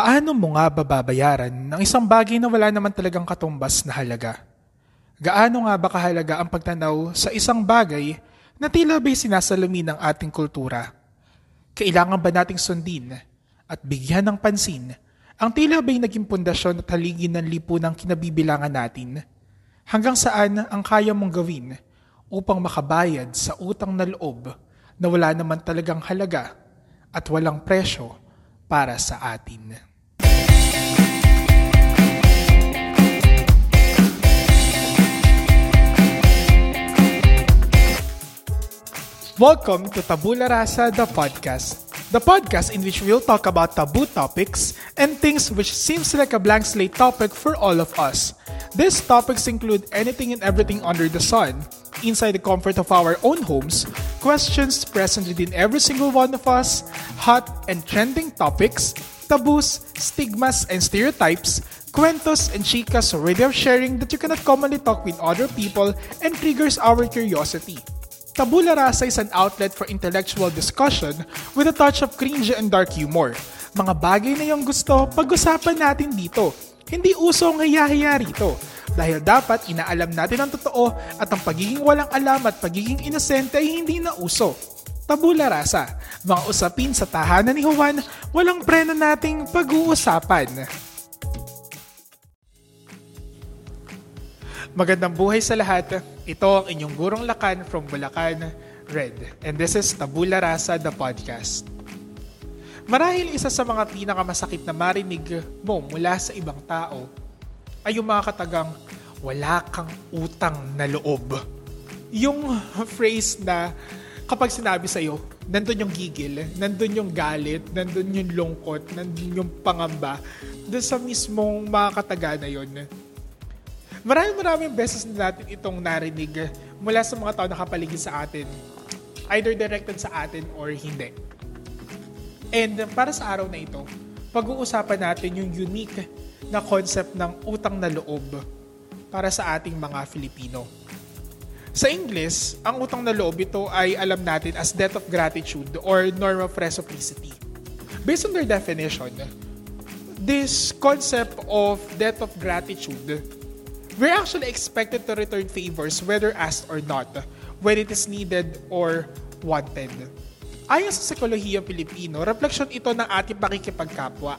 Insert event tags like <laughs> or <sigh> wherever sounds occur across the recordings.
Paano mo nga bababayaran ng isang bagay na wala naman talagang katumbas na halaga? Gaano nga ba kahalaga ang pagtanaw sa isang bagay na tila ba'y sinasalamin ng ating kultura? Kailangan ba nating sundin at bigyan ng pansin ang tila ba'y naging pundasyon at haligi ng lipunang kinabibilangan natin? Hanggang saan ang kaya mong gawin upang makabayad sa utang na loob na wala naman talagang halaga at walang presyo para sa atin. Welcome to Tabula Rasa, the podcast. The podcast in which we'll talk about taboo topics and things which seems like a blank slate topic for all of us. These topics include anything and everything under the sun, inside the comfort of our own homes, questions present within every single one of us, hot and trending topics, taboos, stigmas, and stereotypes, cuentos and chicas or way of sharing that you cannot commonly talk with other people and triggers our curiosity. Tabula Rasa is an outlet for intellectual discussion with a touch of cringe and dark humor. Mga bagay na yung gusto, pag-usapan natin dito. Hindi uso ang hiyahiya rito. Dahil dapat inaalam natin ang totoo at ang pagiging walang alam at pagiging inosente ay hindi na uso. Tabula rasa, mga usapin sa tahanan ni Juan, walang preno nating pag-uusapan. Magandang buhay sa lahat. Ito ang inyong gurong lakan from Bulacan, Red. And this is Tabula Rasa, the podcast. Marahil isa sa mga pinakamasakit na marinig mo mula sa ibang tao ay yung mga katagang wala kang utang na loob. Yung phrase na kapag sinabi sa'yo, nandun yung gigil, nandun yung galit, nandun yung lungkot, nandun yung pangamba, doon sa mismong mga kataga na yon. Maraming maraming beses na natin itong narinig mula sa mga tao na kapaligid sa atin. Either directed sa atin or hindi. And para sa araw na ito, pag-uusapan natin yung unique na concept ng utang na loob para sa ating mga Filipino. Sa English, ang utang na loob ito ay alam natin as debt of gratitude or norm of reciprocity. Based on their definition, this concept of debt of gratitude, we're actually expected to return favors whether asked or not, when it is needed or wanted. Ayon sa psikolohiyang Pilipino, refleksyon ito ng ating pakikipagkapwa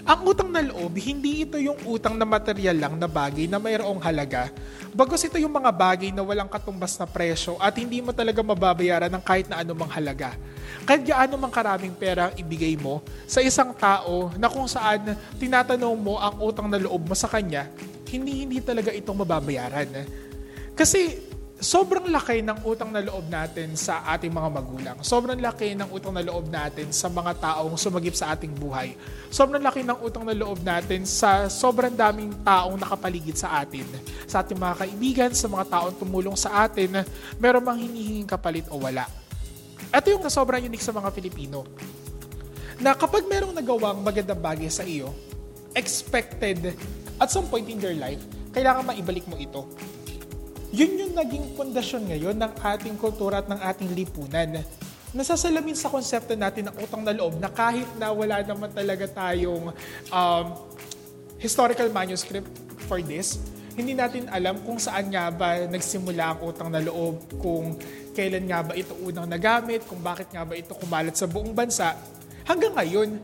ang utang na loob, hindi ito yung utang na material lang na bagay na mayroong halaga. Bagos ito yung mga bagay na walang katumbas na presyo at hindi mo talaga mababayaran ng kahit na anumang halaga. Kahit gaano mang karaming pera ang ibigay mo sa isang tao na kung saan tinatanong mo ang utang na loob mo sa kanya, hindi hindi talaga itong mababayaran. Kasi sobrang laki ng utang na loob natin sa ating mga magulang. Sobrang laki ng utang na loob natin sa mga taong sumagip sa ating buhay. Sobrang laki ng utang na loob natin sa sobrang daming taong nakapaligid sa atin. Sa ating mga kaibigan, sa mga taong tumulong sa atin, meron mang hinihinging kapalit o wala. Ito yung sobrang unique sa mga Pilipino. Na kapag merong nagawang magandang bagay sa iyo, expected at some point in your life, kailangan maibalik mo ito yun yung naging pundasyon ngayon ng ating kultura at ng ating lipunan. Nasasalamin sa konsepto natin ng utang na loob na kahit na wala naman talaga tayong um, historical manuscript for this, hindi natin alam kung saan nga ba nagsimula ang utang na loob, kung kailan nga ba ito unang nagamit, kung bakit nga ba ito kumalat sa buong bansa. Hanggang ngayon,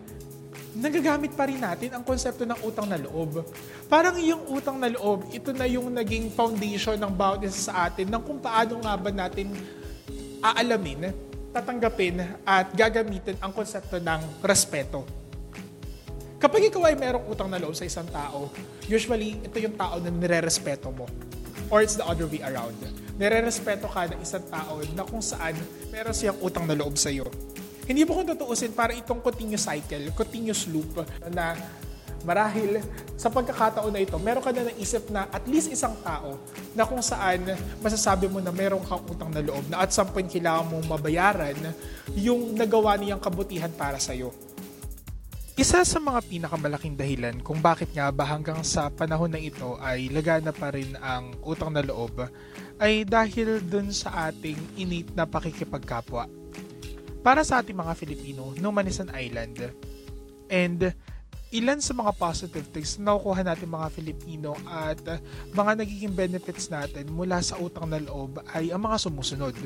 nagagamit pa rin natin ang konsepto ng utang na loob. Parang yung utang na loob, ito na yung naging foundation ng bawat isa sa atin ng kung paano nga ba natin aalamin, tatanggapin at gagamitin ang konsepto ng respeto. Kapag ikaw ay merong utang na loob sa isang tao, usually ito yung tao na nire-respeto mo. Or it's the other way around. Nire-respeto ka ng isang tao na kung saan meron siyang utang na loob sa iyo. Hindi mo kung tutuusin para itong continuous cycle, continuous loop na marahil sa pagkakataon na ito, meron ka na naisip na at least isang tao na kung saan masasabi mo na meron kang utang na loob na at some point kailangan mong mabayaran yung nagawa niyang kabutihan para sa'yo. Isa sa mga pinakamalaking dahilan kung bakit nga ba hanggang sa panahon na ito ay lagana pa rin ang utang na loob ay dahil dun sa ating innate na pakikipagkapwa para sa ating mga Filipino, no man is an island. And ilan sa mga positive things na nakukuha natin mga Filipino at uh, mga nagiging benefits natin mula sa utang na loob ay ang mga sumusunod.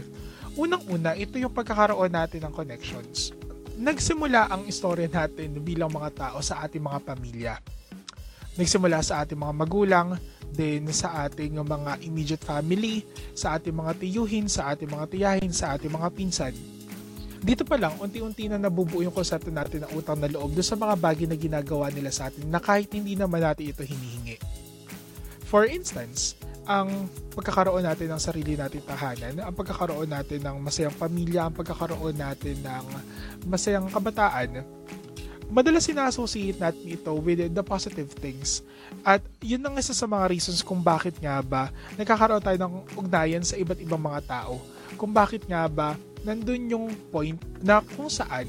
Unang-una, ito yung pagkakaroon natin ng connections. Nagsimula ang istorya natin bilang mga tao sa ating mga pamilya. Nagsimula sa ating mga magulang, din sa ating mga immediate family, sa ating mga tiyuhin, sa ating mga tiyahin, sa ating mga pinsan dito pa lang, unti-unti na nabubuo yung konsepto natin ng utang na loob doon sa mga bagay na ginagawa nila sa atin na kahit hindi naman natin ito hinihingi. For instance, ang pagkakaroon natin ng sarili natin tahanan, ang pagkakaroon natin ng masayang pamilya, ang pagkakaroon natin ng masayang kabataan, madalas sina-associate natin ito with the positive things. At yun ang isa sa mga reasons kung bakit nga ba nagkakaroon tayo ng ugnayan sa iba't ibang mga tao. Kung bakit nga ba nandun yung point na kung saan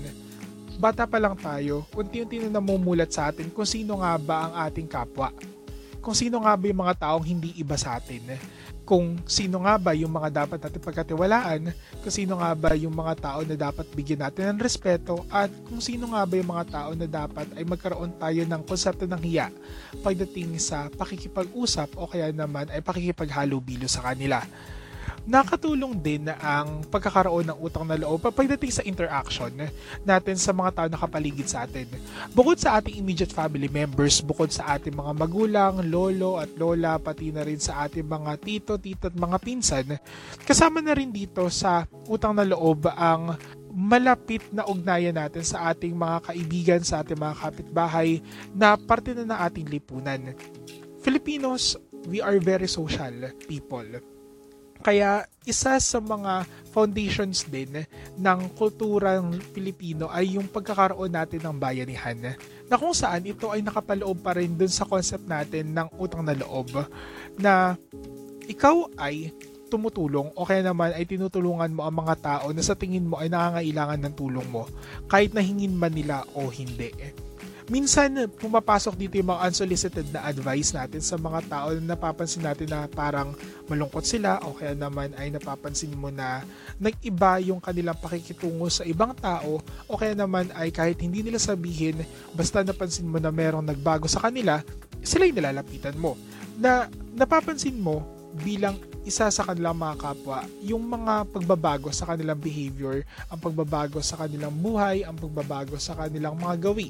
bata pa lang tayo, unti-unti na namumulat sa atin kung sino nga ba ang ating kapwa. Kung sino nga ba yung mga taong hindi iba sa atin. Kung sino nga ba yung mga dapat natin pagkatiwalaan, kung sino nga ba yung mga tao na dapat bigyan natin ng respeto, at kung sino nga ba yung mga tao na dapat ay magkaroon tayo ng konsepto ng hiya pagdating sa pakikipag-usap o kaya naman ay pakikipaghalubilo sa kanila nakatulong din na ang pagkakaroon ng utang na loob pagdating sa interaction natin sa mga tao na kapaligid sa atin. Bukod sa ating immediate family members, bukod sa ating mga magulang, lolo at lola, pati na rin sa ating mga tito, tito at mga pinsan, kasama na rin dito sa utang na loob ang malapit na ugnayan natin sa ating mga kaibigan, sa ating mga kapitbahay na parte na ng ating lipunan. Filipinos, we are very social people kaya isa sa mga foundations din ng kulturang Pilipino ay yung pagkakaroon natin ng bayanihan na kung saan ito ay nakapaloob pa rin dun sa concept natin ng utang na loob na ikaw ay tumutulong o kaya naman ay tinutulungan mo ang mga tao na sa tingin mo ay nangangailangan ng tulong mo kahit nahingin man nila o hindi minsan pumapasok dito yung mga unsolicited na advice natin sa mga tao na napapansin natin na parang malungkot sila o kaya naman ay napapansin mo na nag-iba yung kanilang pakikitungo sa ibang tao o kaya naman ay kahit hindi nila sabihin basta napansin mo na merong nagbago sa kanila, sila yung nilalapitan mo. Na napapansin mo bilang isa sa kanilang mga kapwa, yung mga pagbabago sa kanilang behavior, ang pagbabago sa kanilang buhay, ang pagbabago sa kanilang mga gawi,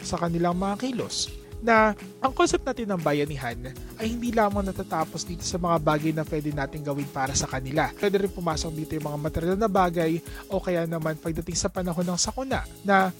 sa kanilang mga kilos na ang concept natin ng bayanihan ay hindi lamang natatapos dito sa mga bagay na pwede natin gawin para sa kanila. Pwede rin pumasok dito yung mga material na bagay o kaya naman pagdating sa panahon ng sakuna na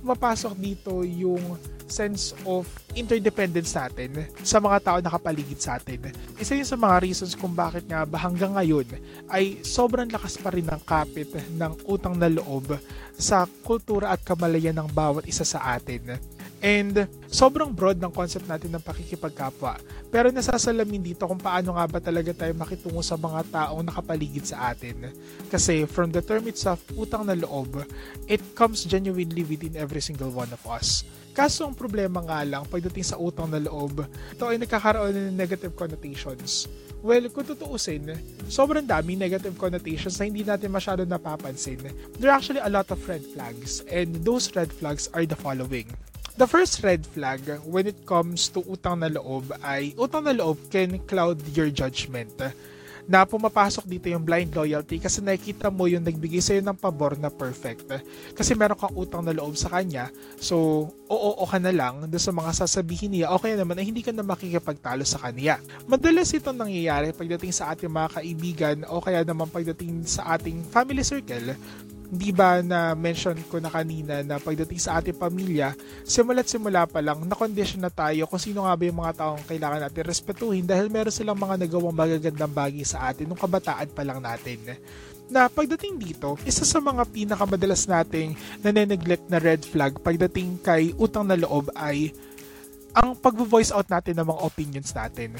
pumapasok dito yung sense of interdependence natin sa mga tao na kapaligid sa atin. Isa yun sa mga reasons kung bakit nga ba hanggang ngayon ay sobrang lakas pa rin ng kapit ng utang na loob sa kultura at kamalayan ng bawat isa sa atin. And sobrang broad ng concept natin ng pakikipagkapwa. Pero nasasalamin dito kung paano nga ba talaga tayo makitungo sa mga taong nakapaligid sa atin. Kasi from the term itself, utang na loob, it comes genuinely within every single one of us. Kaso ang problema nga lang, pagdating sa utang na loob, ito ay nagkakaroon ng negative connotations. Well, kung tutuusin, sobrang dami negative connotations na hindi natin masyado napapansin. There are actually a lot of red flags, and those red flags are the following. The first red flag when it comes to utang na loob ay utang na loob can cloud your judgment na pumapasok dito yung blind loyalty kasi nakikita mo yung nagbigay sa'yo ng pabor na perfect. Kasi meron kang utang na loob sa kanya, so oo ka na lang doon sa mga sasabihin niya, okay naman ay hindi ka na makikipagtalo sa kanya. Madalas ito nangyayari pagdating sa ating mga kaibigan o kaya naman pagdating sa ating family circle Di ba na mention ko na kanina na pagdating sa ating pamilya, simula't simula pa lang, na-condition na tayo kung sino nga ba yung mga taong kailangan natin respetuhin dahil meron silang mga nagawang magagandang bagay sa atin nung kabataan pa lang natin na pagdating dito, isa sa mga pinakamadalas nating nane-neglect na red flag pagdating kay utang na loob ay ang pag-voice out natin ng mga opinions natin.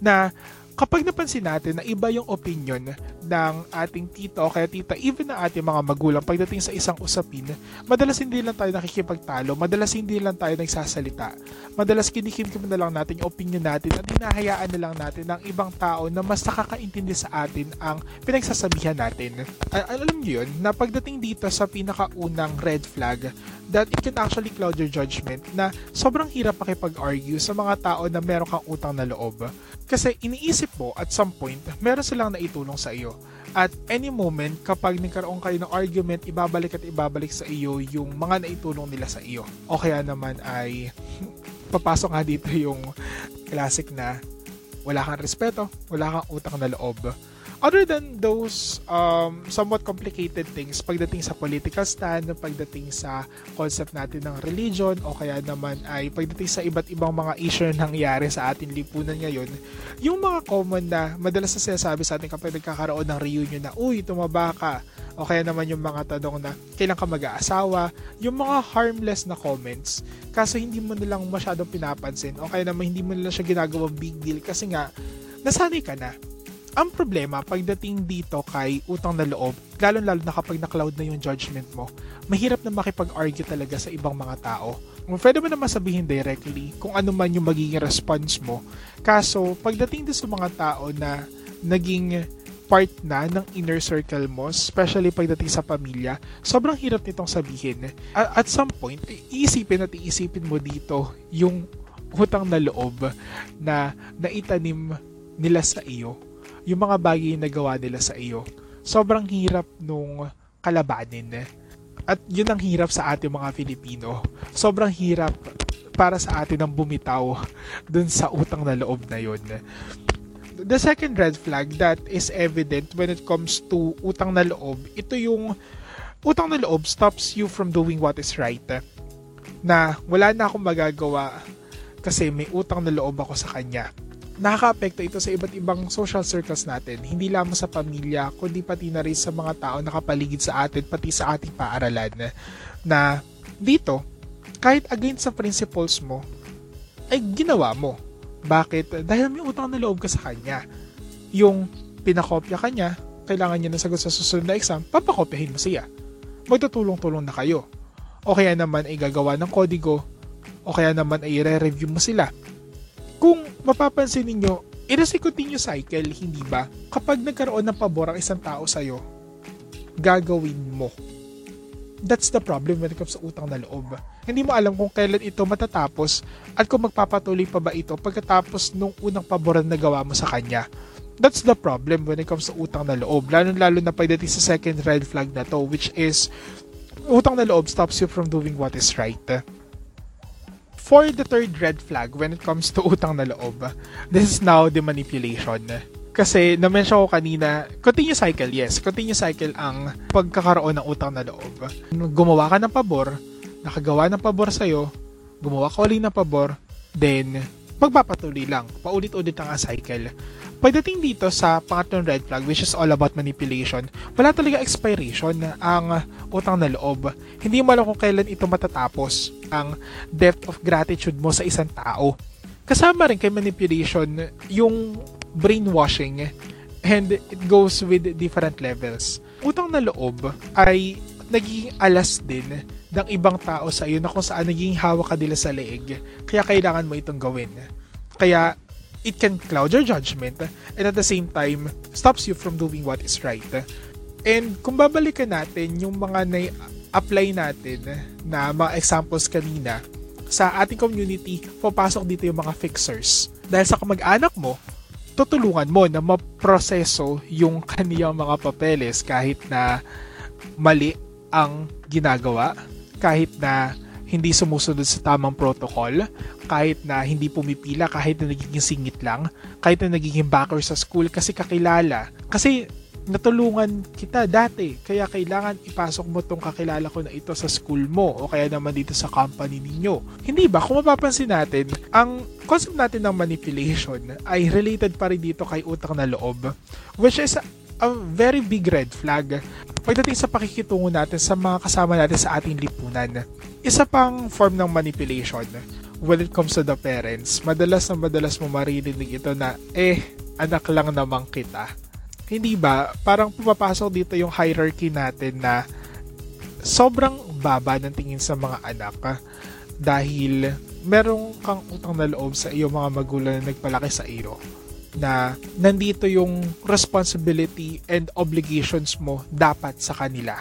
Na kapag napansin natin na iba yung opinion ng ating tito o kaya tita, even na ating mga magulang pagdating sa isang usapin, madalas hindi lang tayo nakikipagtalo, madalas hindi lang tayo nagsasalita. Madalas kinikimkim na lang natin yung opinion natin at hinahayaan na lang natin ng ibang tao na mas nakakaintindi sa atin ang pinagsasabihan natin. Al- alam niyo yun, na pagdating dito sa pinakaunang red flag, that it can actually cloud your judgment na sobrang hirap makipag-argue sa mga tao na meron kang utang na loob. Kasi iniisip mo at some point, meron silang naitulong sa iyo. At any moment, kapag nagkaroon kayo ng argument, ibabalik at ibabalik sa iyo yung mga naitulong nila sa iyo. O kaya naman ay <laughs> papasok nga dito yung classic na wala kang respeto, wala kang utang na loob other than those um, somewhat complicated things pagdating sa political stand, pagdating sa concept natin ng religion o kaya naman ay pagdating sa iba't ibang mga issue na nangyari sa ating lipunan ngayon, yung mga common na madalas na sinasabi sa atin kapag nagkakaroon ng reunion na, uy, tumaba ka, o kaya naman yung mga tanong na kailan ka mag-aasawa, yung mga harmless na comments, kaso hindi mo nilang masyadong pinapansin, o kaya naman hindi mo nila siya ginagawang big deal kasi nga, nasanay ka na ang problema pagdating dito kay utang na loob, lalo-lalo na kapag na-cloud na yung judgment mo, mahirap na makipag-argue talaga sa ibang mga tao. Pwede mo naman sabihin directly kung ano man yung magiging response mo. Kaso, pagdating din sa mga tao na naging part na ng inner circle mo, especially pagdating sa pamilya, sobrang hirap nitong sabihin. At, at some point, iisipin at iisipin mo dito yung utang na loob na naitanim nila sa iyo yung mga bagay na gawa nila sa iyo, sobrang hirap nung kalabanin. At yun ang hirap sa ating mga Filipino. Sobrang hirap para sa atin ang bumitaw dun sa utang na loob na yun. The second red flag that is evident when it comes to utang na loob, ito yung utang na loob stops you from doing what is right. Na wala na akong magagawa kasi may utang na loob ako sa kanya nakaka-apekto ito sa iba't ibang social circles natin. Hindi lamang sa pamilya, kundi pati na rin sa mga tao nakapaligid sa atin, pati sa ating paaralan. Na dito, kahit against sa principles mo, ay ginawa mo. Bakit? Dahil may utang na loob ka sa kanya. Yung pinakopya ka niya, kailangan niya na sagot sa susunod na exam, papakopyahin mo siya. Magtutulong-tulong na kayo. O kaya naman ay gagawa ng kodigo, o kaya naman ay re-review mo sila kung mapapansin ninyo, it is a continuous cycle, hindi ba? Kapag nagkaroon ng pabor ang isang tao sa'yo, gagawin mo. That's the problem when it comes sa utang na loob. Hindi mo alam kung kailan ito matatapos at kung magpapatuloy pa ba ito pagkatapos nung unang paboran na gawa mo sa kanya. That's the problem when it comes sa utang na loob. Lalo-lalo na pagdating sa second red flag na to, which is utang na loob stops you from doing what is right for the third red flag when it comes to utang na loob, this is now the manipulation. Kasi na-mention ko kanina, continuous cycle, yes. Continuous cycle ang pagkakaroon ng utang na loob. Gumawa ka ng pabor, nakagawa ng pabor sa'yo, gumawa ka ulit ng pabor, then magpapatuloy lang. Paulit-ulit ang cycle. Pagdating dito sa pangatlong red flag, which is all about manipulation, wala talaga expiration ang utang na loob. Hindi mo alam kung kailan ito matatapos ang depth of gratitude mo sa isang tao. Kasama rin kay manipulation yung brainwashing and it goes with different levels. Utang na loob ay nagiging alas din ng ibang tao sa iyo na kung saan naging hawak ka nila sa leeg. Kaya kailangan mo itong gawin. Kaya it can cloud your judgment and at the same time stops you from doing what is right. And kung babalikan natin yung mga na-apply natin na mga examples kanina, sa ating community, papasok dito yung mga fixers. Dahil sa kamag-anak mo, tutulungan mo na maproseso yung <laughs> kaniyang mga papeles kahit na mali ang ginagawa, kahit na hindi sumusunod sa tamang protocol, kahit na hindi pumipila, kahit na nagiging singit lang, kahit na nagiging backer sa school kasi kakilala. Kasi natulungan kita dati, kaya kailangan ipasok mo tong kakilala ko na ito sa school mo o kaya naman dito sa company ninyo. Hindi ba? Kung mapapansin natin, ang concept natin ng manipulation ay related pa rin dito kay utang na loob, which is a very big red flag pagdating sa pakikitungo natin sa mga kasama natin sa ating lipunan. Isa pang form ng manipulation when it comes to the parents. Madalas na madalas mo maririnig ito na, eh, anak lang naman kita. Hindi ba? Parang pumapasok dito yung hierarchy natin na sobrang baba ng tingin sa mga anak ah, dahil merong kang utang na loob sa iyo mga magulang na nagpalaki sa iyo na nandito yung responsibility and obligations mo dapat sa kanila.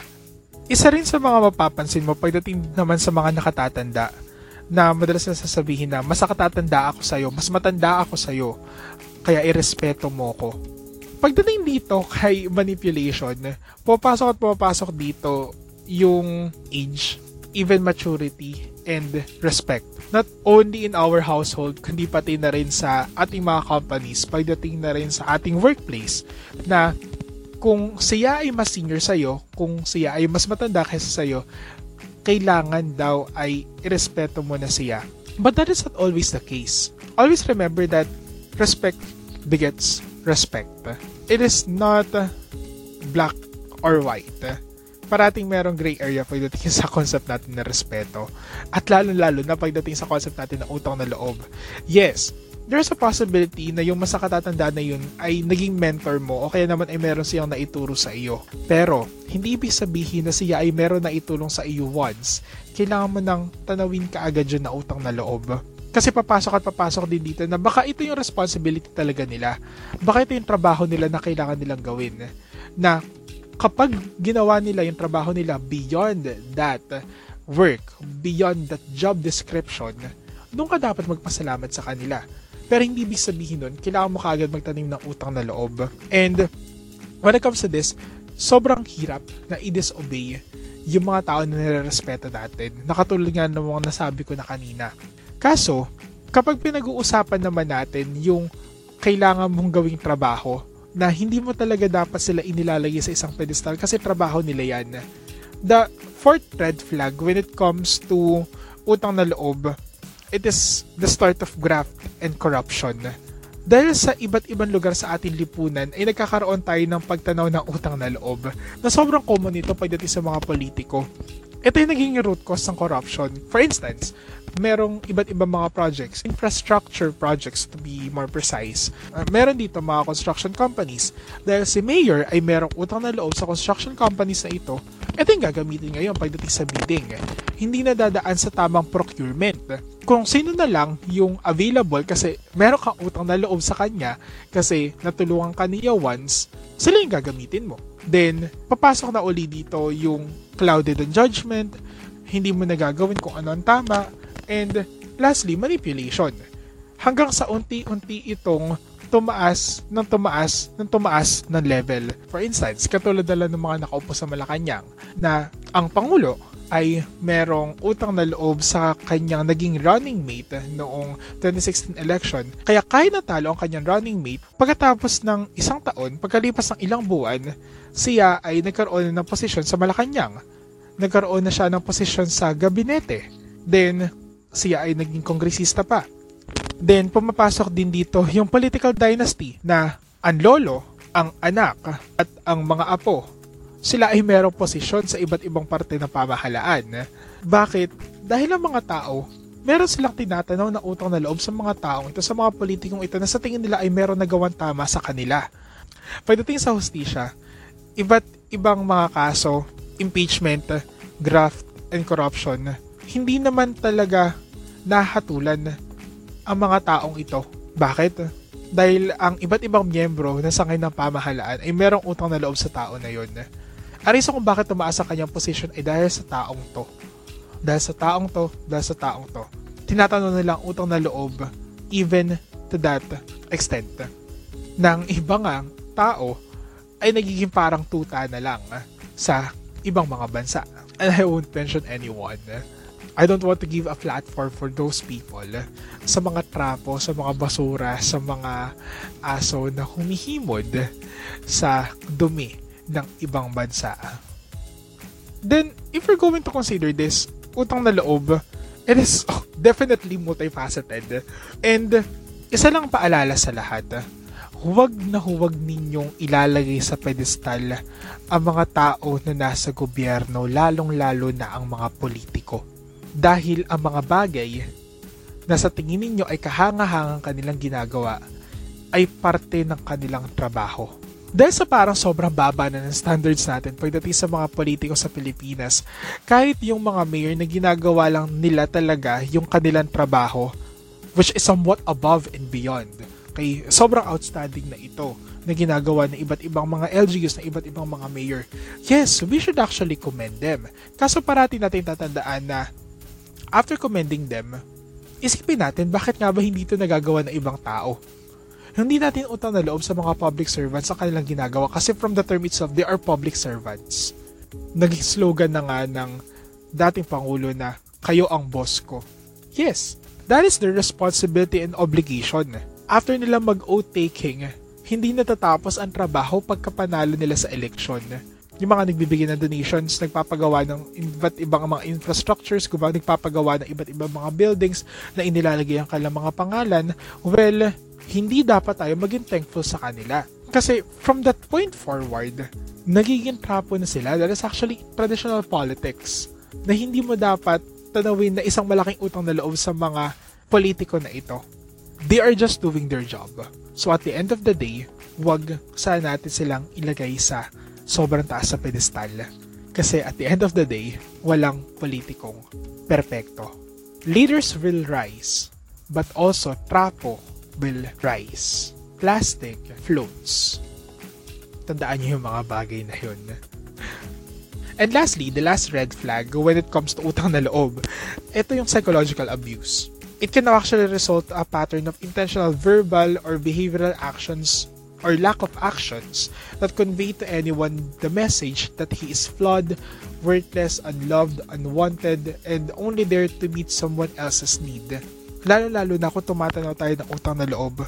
Isa rin sa mga mapapansin mo pagdating naman sa mga nakatatanda na madalas na sasabihin na mas nakatatanda ako sa'yo, mas matanda ako sa'yo, kaya irespeto mo ko. Pagdating dito kay manipulation, pupasok at pupasok dito yung age, even maturity, and respect. Not only in our household, kundi pati na rin sa ating mga companies, pagdating na rin sa ating workplace, na kung siya ay mas senior sa'yo, kung siya ay mas matanda kaysa sa'yo, kailangan daw ay irespeto mo na siya. But that is not always the case. Always remember that respect begets respect. It is not black or white parating merong gray area pagdating <laughs> sa concept natin na respeto. At lalo-lalo na pagdating sa concept natin ng utang na loob. Yes, there's a possibility na yung mas nakatatanda na yun ay naging mentor mo o kaya naman ay meron siyang naituro sa iyo. Pero, hindi ibig sabihin na siya ay meron na itulong sa iyo once. Kailangan mo nang tanawin ka agad yun na utang na loob. Kasi papasok at papasok din dito na baka ito yung responsibility talaga nila. Baka ito yung trabaho nila na kailangan nilang gawin. Na kapag ginawa nila yung trabaho nila beyond that work, beyond that job description, doon ka dapat magpasalamat sa kanila. Pero hindi ibig sabihin nun, kailangan mo kagad magtanim ng utang na loob. And when it comes to this, sobrang hirap na i-disobey yung mga tao na nire-respeto natin. Nakatulad nga ng mga nasabi ko na kanina. Kaso, kapag pinag-uusapan naman natin yung kailangan mong gawing trabaho, na hindi mo talaga dapat sila inilalagay sa isang pedestal kasi trabaho nila yan. The fourth red flag when it comes to utang na loob, it is the start of graft and corruption. Dahil sa iba't ibang lugar sa ating lipunan ay nagkakaroon tayo ng pagtanaw ng utang na loob na sobrang common ito pagdating sa mga politiko. Ito yung naging root cause ng corruption. For instance, merong iba't ibang mga projects, infrastructure projects to be more precise. Uh, meron dito mga construction companies. Dahil si Mayor ay merong utang na loob sa construction companies na ito, ito yung gagamitin ngayon pagdating sa bidding. Hindi na dadaan sa tamang procurement. Kung sino na lang yung available kasi meron kang utang na loob sa kanya kasi natulungan ka niya once, sila yung gagamitin mo. Then, papasok na uli dito yung clouded on judgment, hindi mo nagagawin kung ano ang tama, and lastly, manipulation. Hanggang sa unti-unti itong tumaas ng tumaas ng tumaas ng level. For instance, katulad na ng mga nakaupo sa Malacanang na ang Pangulo ay merong utang na loob sa kanyang naging running mate noong 2016 election. Kaya kahit natalo ang kanyang running mate, pagkatapos ng isang taon, pagkalipas ng ilang buwan, siya ay nagkaroon ng posisyon sa Malacanang. Nagkaroon na siya ng posisyon sa gabinete. Then, siya ay naging kongresista pa. Then, pumapasok din dito yung political dynasty na ang lolo, ang anak, at ang mga apo sila ay merong posisyon sa iba't ibang parte ng pamahalaan. Bakit? Dahil ang mga tao, meron silang tinatanaw na utang na loob sa mga taong ito, sa mga politikong ito na sa tingin nila ay meron nagawang tama sa kanila. Pagdating sa hustisya, iba't ibang mga kaso, impeachment, graft, and corruption, hindi naman talaga nahatulan ang mga taong ito. Bakit? Dahil ang iba't ibang miyembro na sangay ng pamahalaan ay merong utang na loob sa tao na yon ang reason kung bakit tumaas ang kanyang position ay dahil sa taong to. Dahil sa taong to, dahil sa taong to. Tinatanong nila ang utang na loob even to that extent. Nang ibang nga tao ay nagiging parang tuta na lang sa ibang mga bansa. And I won't mention anyone. I don't want to give a platform for those people sa mga trapo, sa mga basura, sa mga aso na humihimod sa dumi ng ibang bansa. Then, if you're going to consider this, utang na loob, it is <laughs> definitely multifaceted. And, isa lang paalala sa lahat, huwag na huwag ninyong ilalagay sa pedestal ang mga tao na nasa gobyerno, lalong-lalo na ang mga politiko. Dahil ang mga bagay na sa tingin ninyo ay kahangahangang kanilang ginagawa ay parte ng kanilang trabaho Dahil sa parang sobrang baba na ng standards natin pagdating sa mga politiko sa Pilipinas, kahit yung mga mayor na ginagawa lang nila talaga yung kanilang trabaho, which is somewhat above and beyond. Kay sobrang outstanding na ito na ginagawa ng iba't ibang mga LGUs, ng iba't ibang mga mayor. Yes, we should actually commend them. Kaso parati natin tatandaan na after commending them, isipin natin bakit nga ba hindi ito nagagawa ng ibang tao hindi natin utang na loob sa mga public servants sa kanilang ginagawa kasi from the term itself, they are public servants. Naging slogan na nga ng dating Pangulo na, kayo ang boss ko. Yes, that is their responsibility and obligation. After nila mag-oath taking, hindi natatapos ang trabaho pagkapanalo nila sa eleksyon. Yung mga nagbibigay ng donations, nagpapagawa ng iba't ibang mga infrastructures, kung nagpapagawa ng iba't ibang mga buildings na inilalagay ang kanilang mga pangalan, well, hindi dapat tayo maging thankful sa kanila. Kasi from that point forward, nagiging trapo na sila. That is actually traditional politics na hindi mo dapat tanawin na isang malaking utang na loob sa mga politiko na ito. They are just doing their job. So at the end of the day, wag sana natin silang ilagay sa sobrang taas sa pedestal. Kasi at the end of the day, walang politikong perpekto. Leaders will rise, but also trapo will rise. Plastic floats. Tandaan niyo yung mga bagay na yun. <laughs> And lastly, the last red flag when it comes to utang na loob, ito yung psychological abuse. It can actually result a pattern of intentional verbal or behavioral actions or lack of actions that convey to anyone the message that he is flawed, worthless, unloved, unwanted, and only there to meet someone else's need. Lalo-lalo na kung tumatanaw tayo ng utang na loob.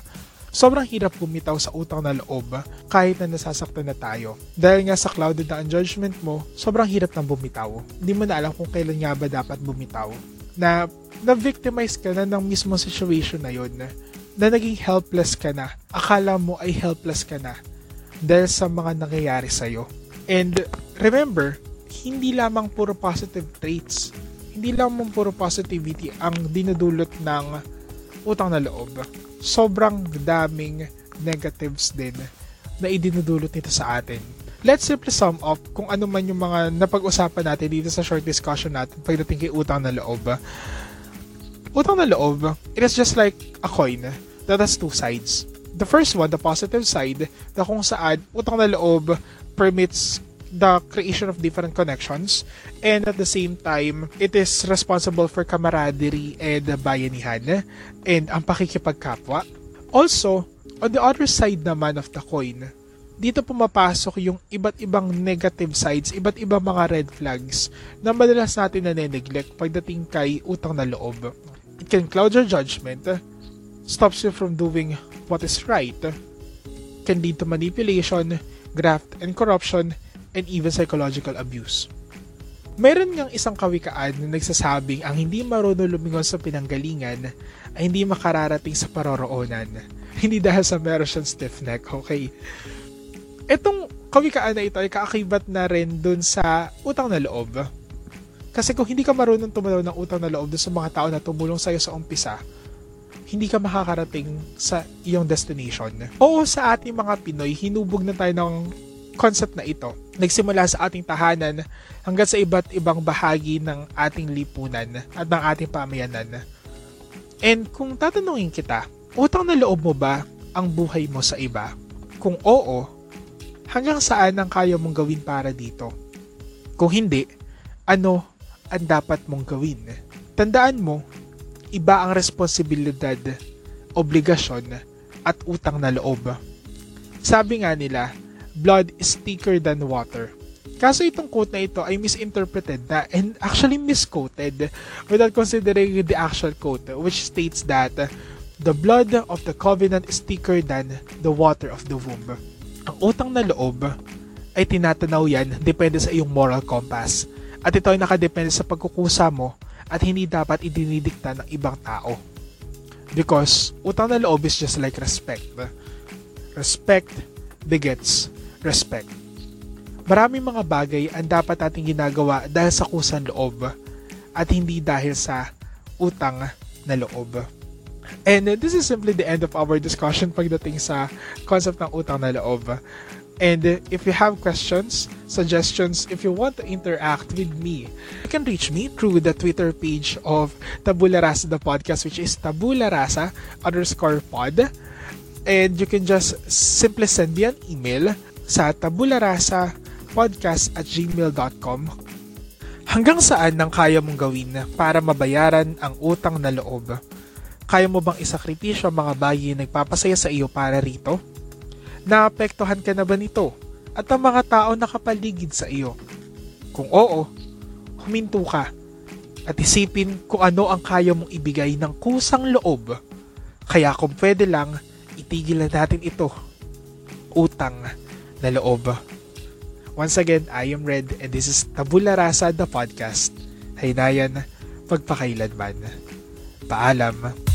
Sobrang hirap bumitaw sa utang na loob kahit na nasasaktan na tayo. Dahil nga sa clouded na ang judgment mo, sobrang hirap nang bumitaw. Hindi mo na alam kung kailan nga ba dapat bumitaw. Na na-victimize ka na ng mismo situation na yon na naging helpless ka na. Akala mo ay helpless ka na dahil sa mga nangyayari sa'yo. And remember, hindi lamang puro positive traits hindi mo puro positivity ang dinudulot ng utang na loob. Sobrang daming negatives din na idinudulot nito sa atin. Let's simply sum up kung ano man yung mga napag-usapan natin dito sa short discussion natin pagdating kay utang na loob. Utang na loob, it is just like a coin that has two sides. The first one, the positive side, na kung saan utang na loob permits the creation of different connections and at the same time it is responsible for camaraderie and bayanihan and ang pakikipagkapwa also on the other side naman of the coin dito pumapasok yung iba't ibang negative sides, iba't ibang mga red flags na madalas natin na neglect pagdating kay utang na loob. It can cloud your judgment, stops you from doing what is right, can lead to manipulation, graft, and corruption, and even psychological abuse. Meron ngang isang kawikaan na nagsasabing ang hindi marunong lumingon sa pinanggalingan ay hindi makararating sa paroroonan. <laughs> Hindi dahil sa meron siyang stiff neck, okay? Itong kawikaan na ito ay kaakibat na rin dun sa utang na loob. Kasi kung hindi ka marunong tumulaw ng utang na loob dun sa mga tao na tumulong sa'yo sa umpisa, hindi ka makakarating sa iyong destination. Oo, sa ating mga Pinoy, hinubog na tayo ng concept na ito nagsimula sa ating tahanan hanggang sa iba't ibang bahagi ng ating lipunan at ng ating pamayanan. And kung tatanungin kita, utang na loob mo ba ang buhay mo sa iba? Kung oo, hanggang saan ang kaya mong gawin para dito? Kung hindi, ano ang dapat mong gawin? Tandaan mo, iba ang responsibilidad, obligasyon, at utang na loob. Sabi nga nila, blood is thicker than water. Kaso itong quote na ito ay misinterpreted na and actually misquoted without considering the actual quote which states that the blood of the covenant is thicker than the water of the womb. Ang utang na loob ay tinatanaw yan depende sa iyong moral compass at ito ay nakadepende sa pagkukusa mo at hindi dapat idinidikta ng ibang tao. Because utang na loob is just like respect. Respect begets respect. Maraming mga bagay ang dapat nating ginagawa dahil sa kusan loob at hindi dahil sa utang na loob. And this is simply the end of our discussion pagdating sa concept ng utang na loob. And if you have questions, suggestions, if you want to interact with me, you can reach me through the Twitter page of Tabula Rasa the podcast, which is Tabula Rasa underscore pod. And you can just simply send me an email sa tabularasa podcast at gmail.com Hanggang saan nang kaya mong gawin para mabayaran ang utang na loob? Kaya mo bang isakripisyo ang mga na nagpapasaya sa iyo para rito? Naapektuhan ka na ba nito? At ang mga tao nakapaligid sa iyo? Kung oo, huminto ka at isipin kung ano ang kaya mong ibigay ng kusang loob. Kaya kung pwede lang, itigil na natin ito. Utang na loob. Once again, I am Red and this is Tabula Rasa, the podcast. Haynayan, pagpakailanman. Paalam.